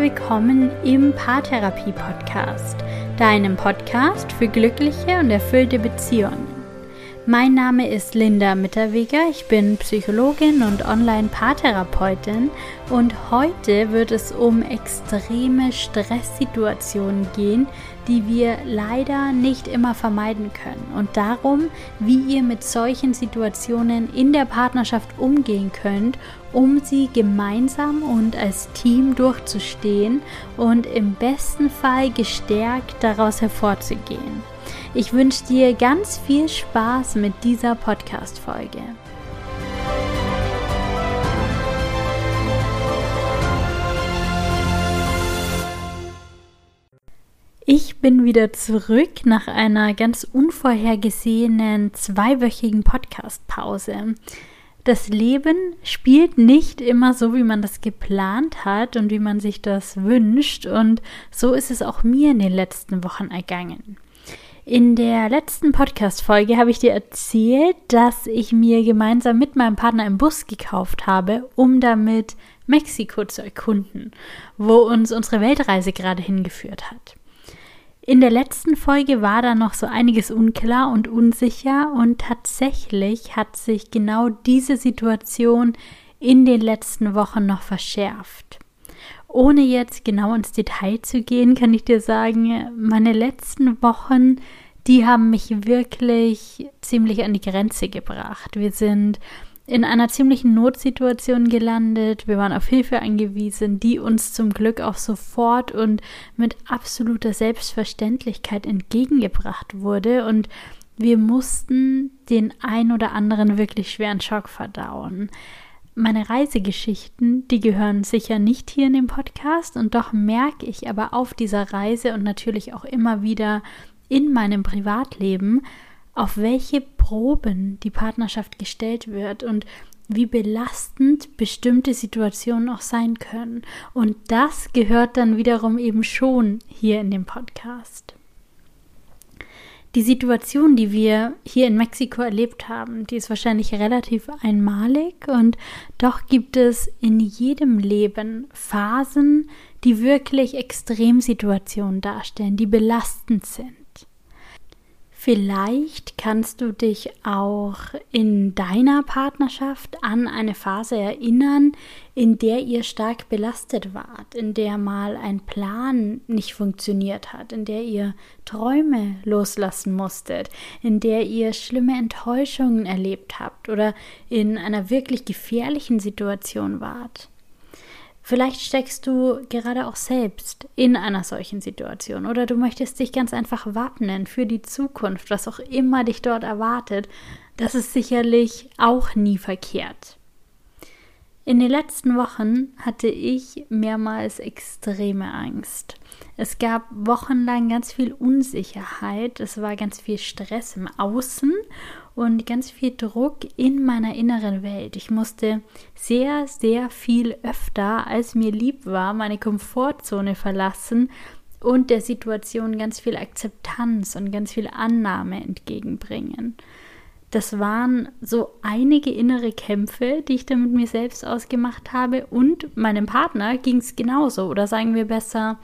willkommen im Paartherapie Podcast, deinem Podcast für glückliche und erfüllte Beziehungen. Mein Name ist Linda Mitterweger, ich bin Psychologin und Online-Paartherapeutin und heute wird es um extreme Stresssituationen gehen, die wir leider nicht immer vermeiden können. Und darum, wie ihr mit solchen Situationen in der Partnerschaft umgehen könnt, um sie gemeinsam und als Team durchzustehen und im besten Fall gestärkt daraus hervorzugehen. Ich wünsche dir ganz viel Spaß mit dieser Podcast-Folge. Ich bin wieder zurück nach einer ganz unvorhergesehenen zweiwöchigen Podcast-Pause. Das Leben spielt nicht immer so, wie man das geplant hat und wie man sich das wünscht. Und so ist es auch mir in den letzten Wochen ergangen. In der letzten Podcast-Folge habe ich dir erzählt, dass ich mir gemeinsam mit meinem Partner einen Bus gekauft habe, um damit Mexiko zu erkunden, wo uns unsere Weltreise gerade hingeführt hat. In der letzten Folge war da noch so einiges unklar und unsicher und tatsächlich hat sich genau diese Situation in den letzten Wochen noch verschärft. Ohne jetzt genau ins Detail zu gehen, kann ich dir sagen, meine letzten Wochen, die haben mich wirklich ziemlich an die Grenze gebracht. Wir sind in einer ziemlichen Notsituation gelandet. Wir waren auf Hilfe angewiesen, die uns zum Glück auch sofort und mit absoluter Selbstverständlichkeit entgegengebracht wurde. Und wir mussten den ein oder anderen wirklich schweren Schock verdauen. Meine Reisegeschichten, die gehören sicher nicht hier in dem Podcast und doch merke ich aber auf dieser Reise und natürlich auch immer wieder in meinem Privatleben, auf welche Proben die Partnerschaft gestellt wird und wie belastend bestimmte Situationen auch sein können. Und das gehört dann wiederum eben schon hier in dem Podcast. Die Situation, die wir hier in Mexiko erlebt haben, die ist wahrscheinlich relativ einmalig und doch gibt es in jedem Leben Phasen, die wirklich Extremsituationen darstellen, die belastend sind. Vielleicht kannst du dich auch in deiner Partnerschaft an eine Phase erinnern, in der ihr stark belastet wart, in der mal ein Plan nicht funktioniert hat, in der ihr Träume loslassen musstet, in der ihr schlimme Enttäuschungen erlebt habt oder in einer wirklich gefährlichen Situation wart. Vielleicht steckst du gerade auch selbst in einer solchen Situation oder du möchtest dich ganz einfach wappnen für die Zukunft, was auch immer dich dort erwartet. Das ist sicherlich auch nie verkehrt. In den letzten Wochen hatte ich mehrmals extreme Angst. Es gab wochenlang ganz viel Unsicherheit, es war ganz viel Stress im Außen und ganz viel Druck in meiner inneren Welt. Ich musste sehr, sehr viel öfter, als mir lieb war, meine Komfortzone verlassen und der Situation ganz viel Akzeptanz und ganz viel Annahme entgegenbringen. Das waren so einige innere Kämpfe, die ich dann mit mir selbst ausgemacht habe und meinem Partner ging es genauso oder sagen wir besser,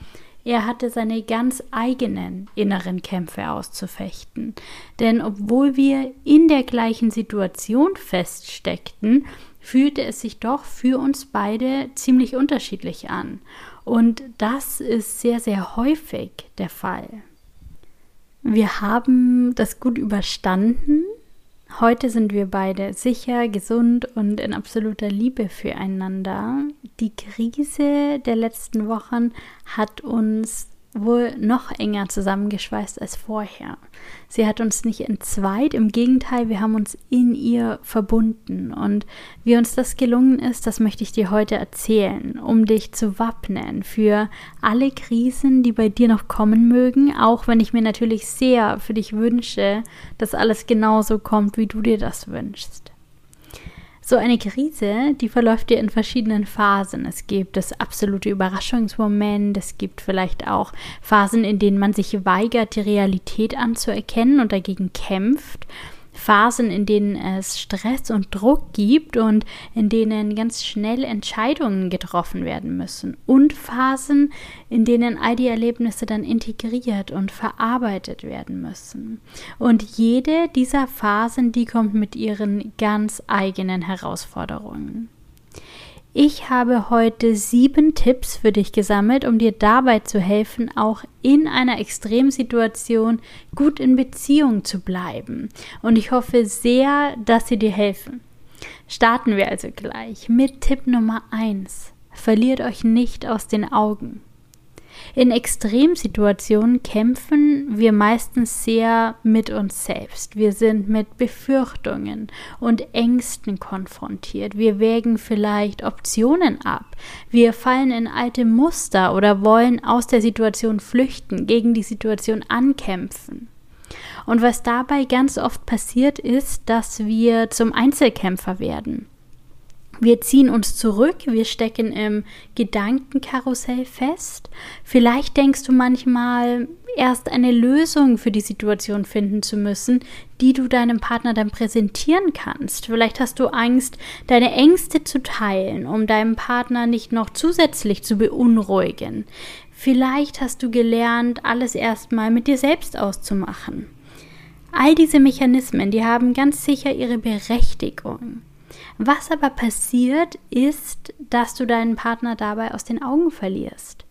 er hatte seine ganz eigenen inneren Kämpfe auszufechten. Denn obwohl wir in der gleichen Situation feststeckten, fühlte es sich doch für uns beide ziemlich unterschiedlich an. Und das ist sehr, sehr häufig der Fall. Wir haben das gut überstanden, Heute sind wir beide sicher, gesund und in absoluter Liebe füreinander. Die Krise der letzten Wochen hat uns wohl noch enger zusammengeschweißt als vorher. Sie hat uns nicht entzweit, im Gegenteil, wir haben uns in ihr verbunden. Und wie uns das gelungen ist, das möchte ich dir heute erzählen, um dich zu wappnen für alle Krisen, die bei dir noch kommen mögen, auch wenn ich mir natürlich sehr für dich wünsche, dass alles genauso kommt, wie du dir das wünschst. So eine Krise, die verläuft dir in verschiedenen Phasen. Es gibt das absolute Überraschungsmoment, es gibt vielleicht auch Phasen, in denen man sich weigert, die Realität anzuerkennen und dagegen kämpft. Phasen, in denen es Stress und Druck gibt und in denen ganz schnell Entscheidungen getroffen werden müssen und Phasen, in denen all die Erlebnisse dann integriert und verarbeitet werden müssen. Und jede dieser Phasen, die kommt mit ihren ganz eigenen Herausforderungen. Ich habe heute sieben Tipps für dich gesammelt, um dir dabei zu helfen, auch in einer Extremsituation gut in Beziehung zu bleiben. Und ich hoffe sehr, dass sie dir helfen. Starten wir also gleich mit Tipp Nummer eins: Verliert euch nicht aus den Augen. In Extremsituationen kämpfen wir meistens sehr mit uns selbst. Wir sind mit Befürchtungen und Ängsten konfrontiert. Wir wägen vielleicht Optionen ab. Wir fallen in alte Muster oder wollen aus der Situation flüchten, gegen die Situation ankämpfen. Und was dabei ganz oft passiert ist, dass wir zum Einzelkämpfer werden. Wir ziehen uns zurück, wir stecken im Gedankenkarussell fest. Vielleicht denkst du manchmal, erst eine Lösung für die Situation finden zu müssen, die du deinem Partner dann präsentieren kannst. Vielleicht hast du Angst, deine Ängste zu teilen, um deinem Partner nicht noch zusätzlich zu beunruhigen. Vielleicht hast du gelernt, alles erstmal mit dir selbst auszumachen. All diese Mechanismen, die haben ganz sicher ihre Berechtigung. Was aber passiert, ist, dass du deinen Partner dabei aus den Augen verlierst.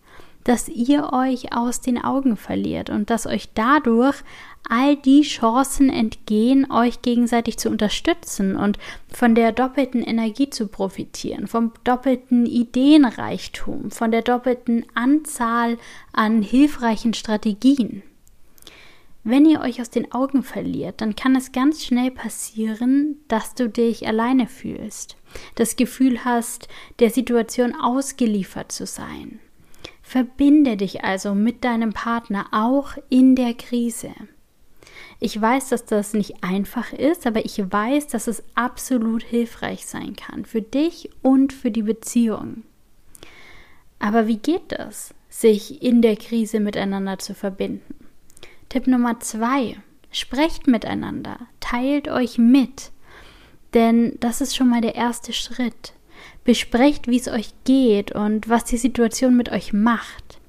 Dass ihr euch aus den Augen verliert und dass euch dadurch all die Chancen entgehen, euch gegenseitig zu unterstützen und von der doppelten Energie zu profitieren, vom doppelten Ideenreichtum, von der doppelten Anzahl an hilfreichen Strategien. Wenn ihr euch aus den Augen verliert, dann kann es ganz schnell passieren, dass du dich alleine fühlst, das Gefühl hast, der Situation ausgeliefert zu sein. Verbinde dich also mit deinem Partner auch in der Krise. Ich weiß, dass das nicht einfach ist, aber ich weiß, dass es absolut hilfreich sein kann für dich und für die Beziehung. Aber wie geht das, sich in der Krise miteinander zu verbinden? Tipp Nummer zwei, sprecht miteinander, teilt euch mit, denn das ist schon mal der erste Schritt. Besprecht, wie es euch geht und was die Situation mit euch macht.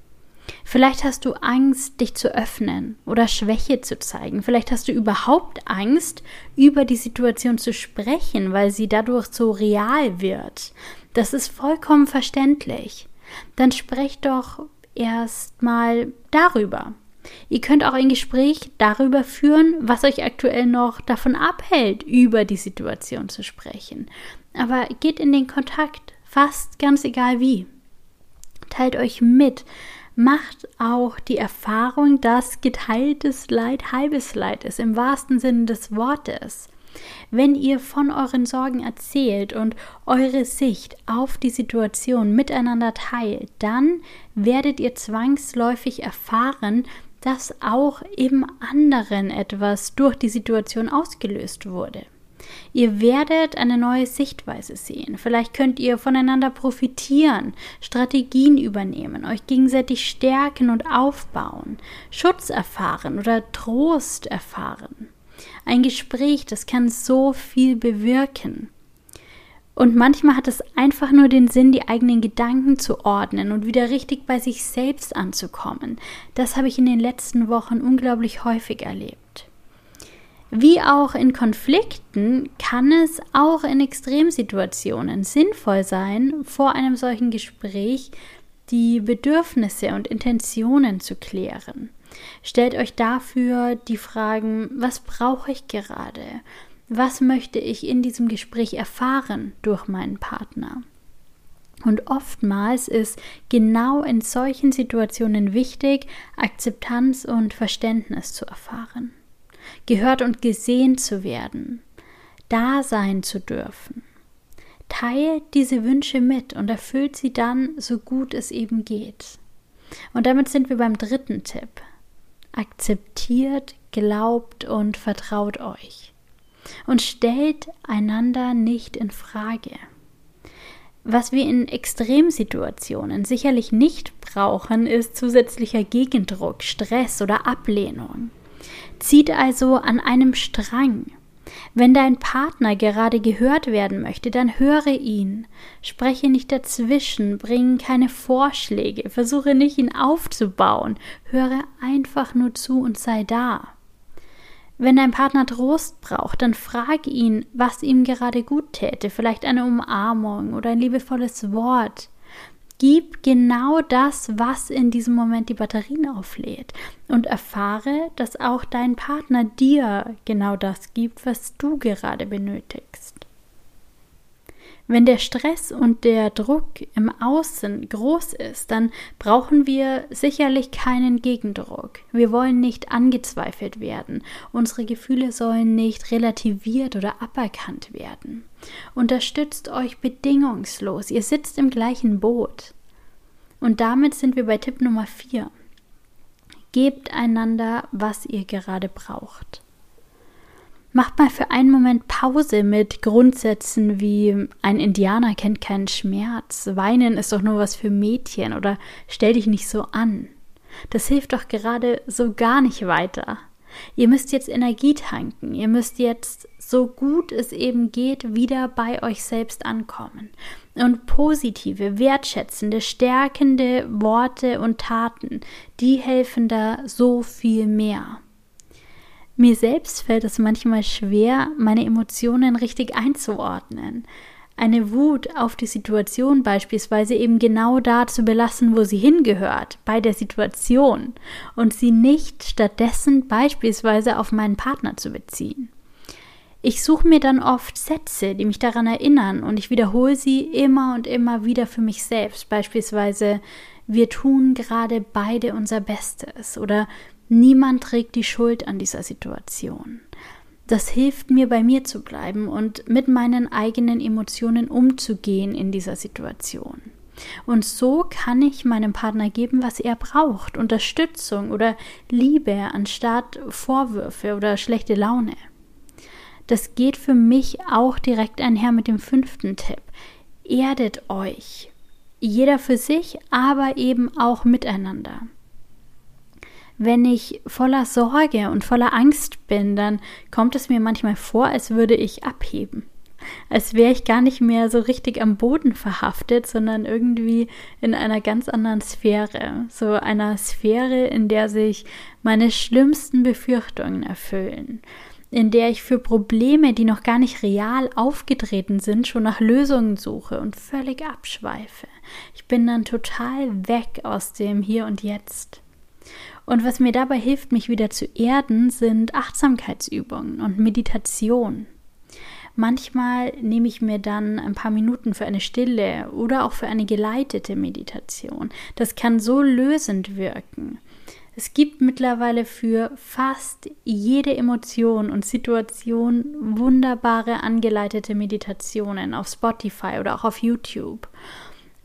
Vielleicht hast du Angst, dich zu öffnen oder Schwäche zu zeigen. Vielleicht hast du überhaupt Angst, über die Situation zu sprechen, weil sie dadurch so real wird. Das ist vollkommen verständlich. Dann sprecht doch erst mal darüber. Ihr könnt auch ein Gespräch darüber führen, was euch aktuell noch davon abhält, über die Situation zu sprechen. Aber geht in den Kontakt, fast ganz egal wie. Teilt euch mit, macht auch die Erfahrung, dass geteiltes Leid halbes Leid ist, im wahrsten Sinne des Wortes. Wenn ihr von euren Sorgen erzählt und eure Sicht auf die Situation miteinander teilt, dann werdet ihr zwangsläufig erfahren, dass auch im anderen etwas durch die Situation ausgelöst wurde. Ihr werdet eine neue Sichtweise sehen. Vielleicht könnt ihr voneinander profitieren, Strategien übernehmen, euch gegenseitig stärken und aufbauen, Schutz erfahren oder Trost erfahren. Ein Gespräch, das kann so viel bewirken. Und manchmal hat es einfach nur den Sinn, die eigenen Gedanken zu ordnen und wieder richtig bei sich selbst anzukommen. Das habe ich in den letzten Wochen unglaublich häufig erlebt. Wie auch in Konflikten kann es auch in Extremsituationen sinnvoll sein, vor einem solchen Gespräch die Bedürfnisse und Intentionen zu klären. Stellt euch dafür die Fragen, was brauche ich gerade? Was möchte ich in diesem Gespräch erfahren durch meinen Partner? Und oftmals ist genau in solchen Situationen wichtig, Akzeptanz und Verständnis zu erfahren, gehört und gesehen zu werden, da sein zu dürfen. Teilt diese Wünsche mit und erfüllt sie dann so gut es eben geht. Und damit sind wir beim dritten Tipp. Akzeptiert, glaubt und vertraut euch und stellt einander nicht in Frage. Was wir in Extremsituationen sicherlich nicht brauchen, ist zusätzlicher Gegendruck, Stress oder Ablehnung. Zieht also an einem Strang. Wenn dein Partner gerade gehört werden möchte, dann höre ihn. Spreche nicht dazwischen, bring keine Vorschläge, versuche nicht ihn aufzubauen, höre einfach nur zu und sei da. Wenn dein Partner Trost braucht, dann frag ihn, was ihm gerade gut täte, vielleicht eine Umarmung oder ein liebevolles Wort. Gib genau das, was in diesem Moment die Batterien auflädt und erfahre, dass auch dein Partner dir genau das gibt, was du gerade benötigst. Wenn der Stress und der Druck im Außen groß ist, dann brauchen wir sicherlich keinen Gegendruck. Wir wollen nicht angezweifelt werden. Unsere Gefühle sollen nicht relativiert oder aberkannt werden. Unterstützt euch bedingungslos. Ihr sitzt im gleichen Boot. Und damit sind wir bei Tipp Nummer 4. Gebt einander, was ihr gerade braucht. Macht mal für einen Moment Pause mit Grundsätzen wie ein Indianer kennt keinen Schmerz, Weinen ist doch nur was für Mädchen oder stell dich nicht so an. Das hilft doch gerade so gar nicht weiter. Ihr müsst jetzt Energie tanken, ihr müsst jetzt so gut es eben geht wieder bei euch selbst ankommen. Und positive, wertschätzende, stärkende Worte und Taten, die helfen da so viel mehr. Mir selbst fällt es manchmal schwer, meine Emotionen richtig einzuordnen. Eine Wut auf die Situation beispielsweise eben genau da zu belassen, wo sie hingehört, bei der Situation, und sie nicht stattdessen beispielsweise auf meinen Partner zu beziehen. Ich suche mir dann oft Sätze, die mich daran erinnern, und ich wiederhole sie immer und immer wieder für mich selbst. Beispielsweise, wir tun gerade beide unser Bestes oder Niemand trägt die Schuld an dieser Situation. Das hilft mir, bei mir zu bleiben und mit meinen eigenen Emotionen umzugehen in dieser Situation. Und so kann ich meinem Partner geben, was er braucht, Unterstützung oder Liebe anstatt Vorwürfe oder schlechte Laune. Das geht für mich auch direkt einher mit dem fünften Tipp. Erdet euch. Jeder für sich, aber eben auch miteinander wenn ich voller Sorge und voller Angst bin, dann kommt es mir manchmal vor, als würde ich abheben. Als wäre ich gar nicht mehr so richtig am Boden verhaftet, sondern irgendwie in einer ganz anderen Sphäre. So einer Sphäre, in der sich meine schlimmsten Befürchtungen erfüllen. In der ich für Probleme, die noch gar nicht real aufgetreten sind, schon nach Lösungen suche und völlig abschweife. Ich bin dann total weg aus dem Hier und Jetzt. Und was mir dabei hilft, mich wieder zu erden, sind Achtsamkeitsübungen und Meditation. Manchmal nehme ich mir dann ein paar Minuten für eine stille oder auch für eine geleitete Meditation. Das kann so lösend wirken. Es gibt mittlerweile für fast jede Emotion und Situation wunderbare angeleitete Meditationen auf Spotify oder auch auf YouTube.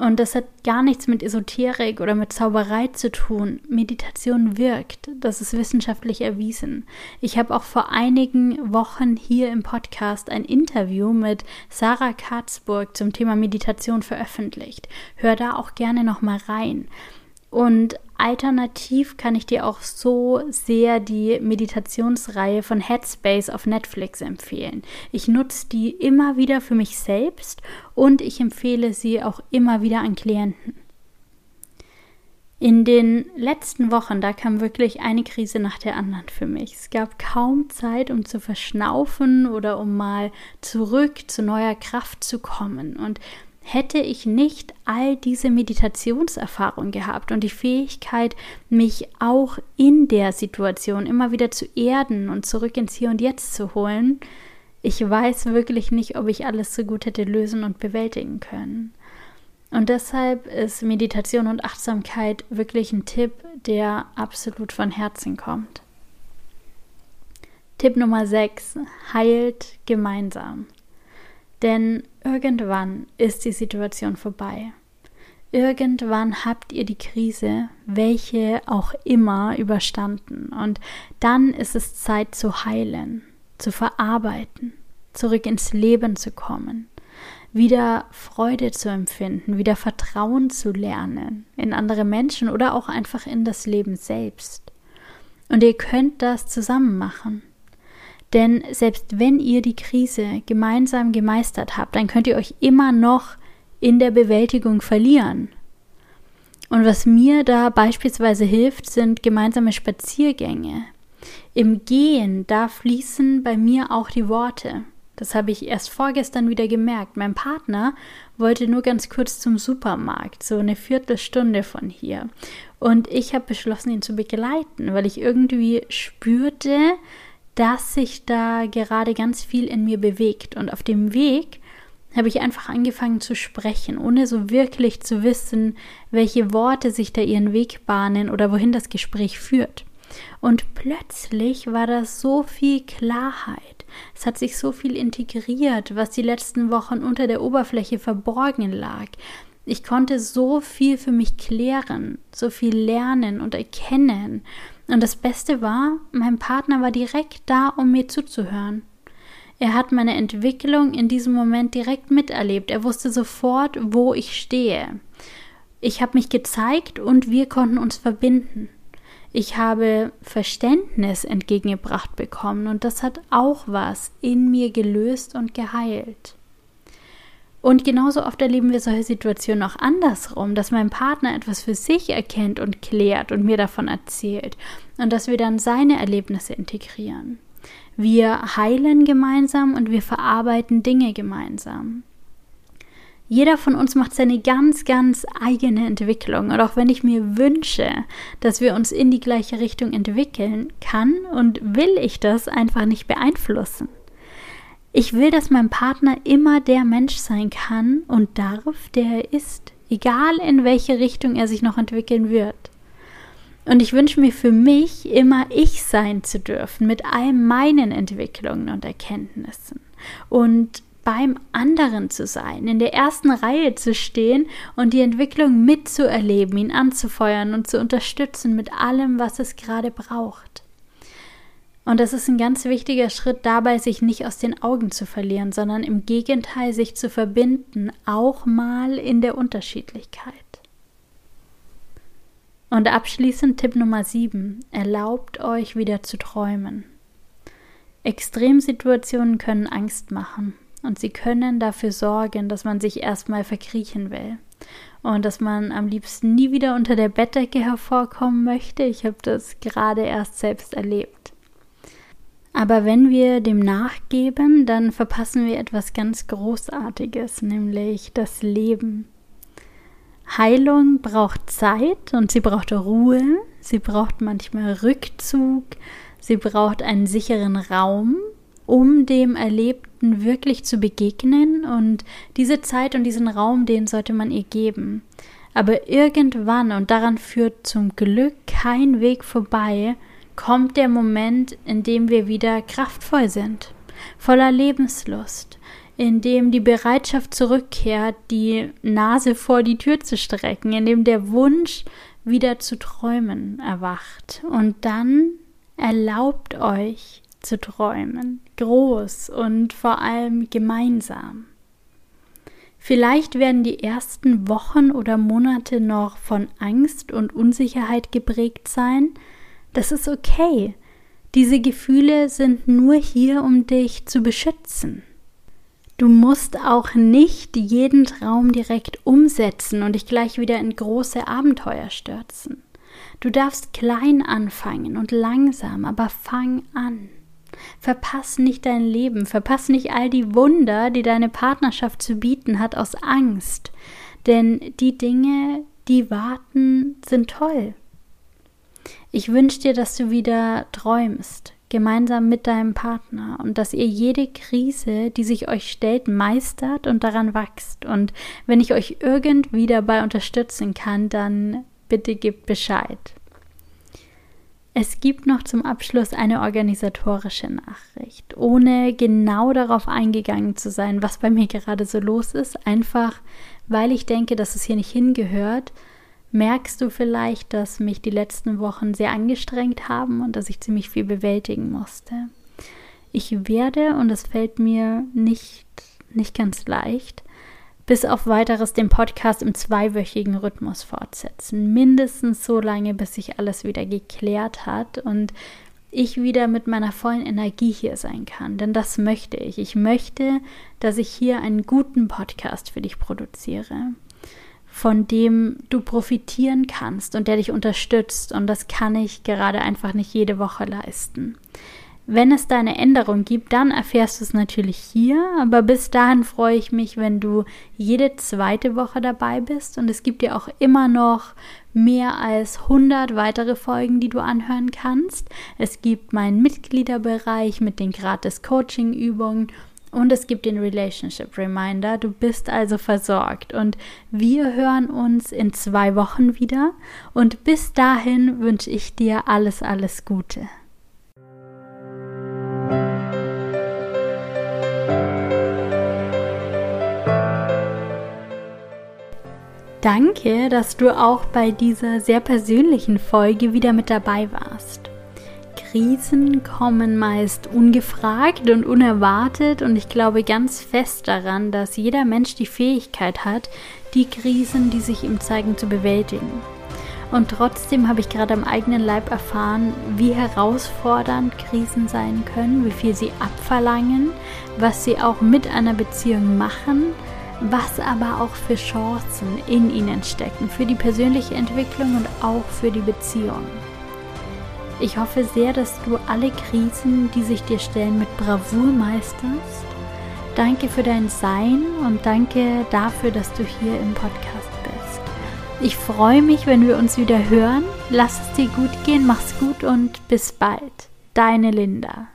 Und das hat gar nichts mit Esoterik oder mit Zauberei zu tun. Meditation wirkt. Das ist wissenschaftlich erwiesen. Ich habe auch vor einigen Wochen hier im Podcast ein Interview mit Sarah Katzburg zum Thema Meditation veröffentlicht. Hör da auch gerne noch mal rein. Und alternativ kann ich dir auch so sehr die Meditationsreihe von Headspace auf Netflix empfehlen. Ich nutze die immer wieder für mich selbst und ich empfehle sie auch immer wieder an Klienten. In den letzten Wochen, da kam wirklich eine Krise nach der anderen für mich. Es gab kaum Zeit, um zu verschnaufen oder um mal zurück zu neuer Kraft zu kommen. Und hätte ich nicht all diese Meditationserfahrung gehabt und die Fähigkeit, mich auch in der Situation immer wieder zu erden und zurück ins Hier und Jetzt zu holen, ich weiß wirklich nicht, ob ich alles so gut hätte lösen und bewältigen können. Und deshalb ist Meditation und Achtsamkeit wirklich ein Tipp, der absolut von Herzen kommt. Tipp Nummer 6. Heilt gemeinsam. Denn irgendwann ist die Situation vorbei. Irgendwann habt ihr die Krise, welche auch immer, überstanden. Und dann ist es Zeit zu heilen, zu verarbeiten, zurück ins Leben zu kommen, wieder Freude zu empfinden, wieder Vertrauen zu lernen in andere Menschen oder auch einfach in das Leben selbst. Und ihr könnt das zusammen machen. Denn selbst wenn ihr die Krise gemeinsam gemeistert habt, dann könnt ihr euch immer noch in der Bewältigung verlieren. Und was mir da beispielsweise hilft, sind gemeinsame Spaziergänge. Im Gehen, da fließen bei mir auch die Worte. Das habe ich erst vorgestern wieder gemerkt. Mein Partner wollte nur ganz kurz zum Supermarkt, so eine Viertelstunde von hier. Und ich habe beschlossen, ihn zu begleiten, weil ich irgendwie spürte, dass sich da gerade ganz viel in mir bewegt. Und auf dem Weg habe ich einfach angefangen zu sprechen, ohne so wirklich zu wissen, welche Worte sich da ihren Weg bahnen oder wohin das Gespräch führt. Und plötzlich war da so viel Klarheit. Es hat sich so viel integriert, was die letzten Wochen unter der Oberfläche verborgen lag. Ich konnte so viel für mich klären, so viel lernen und erkennen. Und das Beste war, mein Partner war direkt da, um mir zuzuhören. Er hat meine Entwicklung in diesem Moment direkt miterlebt. Er wusste sofort, wo ich stehe. Ich habe mich gezeigt und wir konnten uns verbinden. Ich habe Verständnis entgegengebracht bekommen und das hat auch was in mir gelöst und geheilt. Und genauso oft erleben wir solche Situationen auch andersrum, dass mein Partner etwas für sich erkennt und klärt und mir davon erzählt und dass wir dann seine Erlebnisse integrieren. Wir heilen gemeinsam und wir verarbeiten Dinge gemeinsam. Jeder von uns macht seine ganz, ganz eigene Entwicklung. Und auch wenn ich mir wünsche, dass wir uns in die gleiche Richtung entwickeln, kann und will ich das einfach nicht beeinflussen. Ich will, dass mein Partner immer der Mensch sein kann und darf, der er ist, egal in welche Richtung er sich noch entwickeln wird. Und ich wünsche mir für mich immer ich sein zu dürfen mit all meinen Entwicklungen und Erkenntnissen. Und beim anderen zu sein, in der ersten Reihe zu stehen und die Entwicklung mitzuerleben, ihn anzufeuern und zu unterstützen mit allem, was es gerade braucht. Und das ist ein ganz wichtiger Schritt dabei, sich nicht aus den Augen zu verlieren, sondern im Gegenteil sich zu verbinden, auch mal in der Unterschiedlichkeit. Und abschließend Tipp Nummer 7. Erlaubt euch wieder zu träumen. Extremsituationen können Angst machen und sie können dafür sorgen, dass man sich erstmal verkriechen will und dass man am liebsten nie wieder unter der Bettdecke hervorkommen möchte. Ich habe das gerade erst selbst erlebt. Aber wenn wir dem nachgeben, dann verpassen wir etwas ganz Großartiges, nämlich das Leben. Heilung braucht Zeit und sie braucht Ruhe, sie braucht manchmal Rückzug, sie braucht einen sicheren Raum, um dem Erlebten wirklich zu begegnen und diese Zeit und diesen Raum, den sollte man ihr geben. Aber irgendwann, und daran führt zum Glück kein Weg vorbei, kommt der Moment, in dem wir wieder kraftvoll sind, voller Lebenslust, in dem die Bereitschaft zurückkehrt, die Nase vor die Tür zu strecken, in dem der Wunsch wieder zu träumen erwacht. Und dann erlaubt euch zu träumen, groß und vor allem gemeinsam. Vielleicht werden die ersten Wochen oder Monate noch von Angst und Unsicherheit geprägt sein. Das ist okay. Diese Gefühle sind nur hier, um dich zu beschützen. Du musst auch nicht jeden Traum direkt umsetzen und dich gleich wieder in große Abenteuer stürzen. Du darfst klein anfangen und langsam, aber fang an. Verpass nicht dein Leben, verpass nicht all die Wunder, die deine Partnerschaft zu bieten hat, aus Angst. Denn die Dinge, die warten, sind toll. Ich wünsche dir, dass du wieder träumst, gemeinsam mit deinem Partner und dass ihr jede Krise, die sich euch stellt, meistert und daran wächst. Und wenn ich euch irgendwie dabei unterstützen kann, dann bitte gebt Bescheid. Es gibt noch zum Abschluss eine organisatorische Nachricht, ohne genau darauf eingegangen zu sein, was bei mir gerade so los ist, einfach weil ich denke, dass es hier nicht hingehört, merkst du vielleicht, dass mich die letzten Wochen sehr angestrengt haben und dass ich ziemlich viel bewältigen musste. Ich werde, und es fällt mir nicht, nicht ganz leicht, bis auf weiteres den Podcast im zweiwöchigen Rhythmus fortsetzen. Mindestens so lange, bis sich alles wieder geklärt hat. Und ich wieder mit meiner vollen Energie hier sein kann. Denn das möchte ich. Ich möchte, dass ich hier einen guten Podcast für dich produziere, von dem du profitieren kannst und der dich unterstützt. Und das kann ich gerade einfach nicht jede Woche leisten. Wenn es da eine Änderung gibt, dann erfährst du es natürlich hier, aber bis dahin freue ich mich, wenn du jede zweite Woche dabei bist und es gibt ja auch immer noch mehr als 100 weitere Folgen, die du anhören kannst. Es gibt meinen Mitgliederbereich mit den gratis Coaching-Übungen und es gibt den Relationship Reminder. Du bist also versorgt und wir hören uns in zwei Wochen wieder und bis dahin wünsche ich dir alles, alles Gute. Danke, dass du auch bei dieser sehr persönlichen Folge wieder mit dabei warst. Krisen kommen meist ungefragt und unerwartet und ich glaube ganz fest daran, dass jeder Mensch die Fähigkeit hat, die Krisen, die sich ihm zeigen, zu bewältigen. Und trotzdem habe ich gerade am eigenen Leib erfahren, wie herausfordernd Krisen sein können, wie viel sie abverlangen, was sie auch mit einer Beziehung machen was aber auch für Chancen in ihnen stecken, für die persönliche Entwicklung und auch für die Beziehung. Ich hoffe sehr, dass du alle Krisen, die sich dir stellen, mit Bravour meisterst. Danke für dein Sein und danke dafür, dass du hier im Podcast bist. Ich freue mich, wenn wir uns wieder hören. Lass es dir gut gehen, mach's gut und bis bald. Deine Linda.